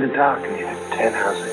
in the dark and near the ten houses.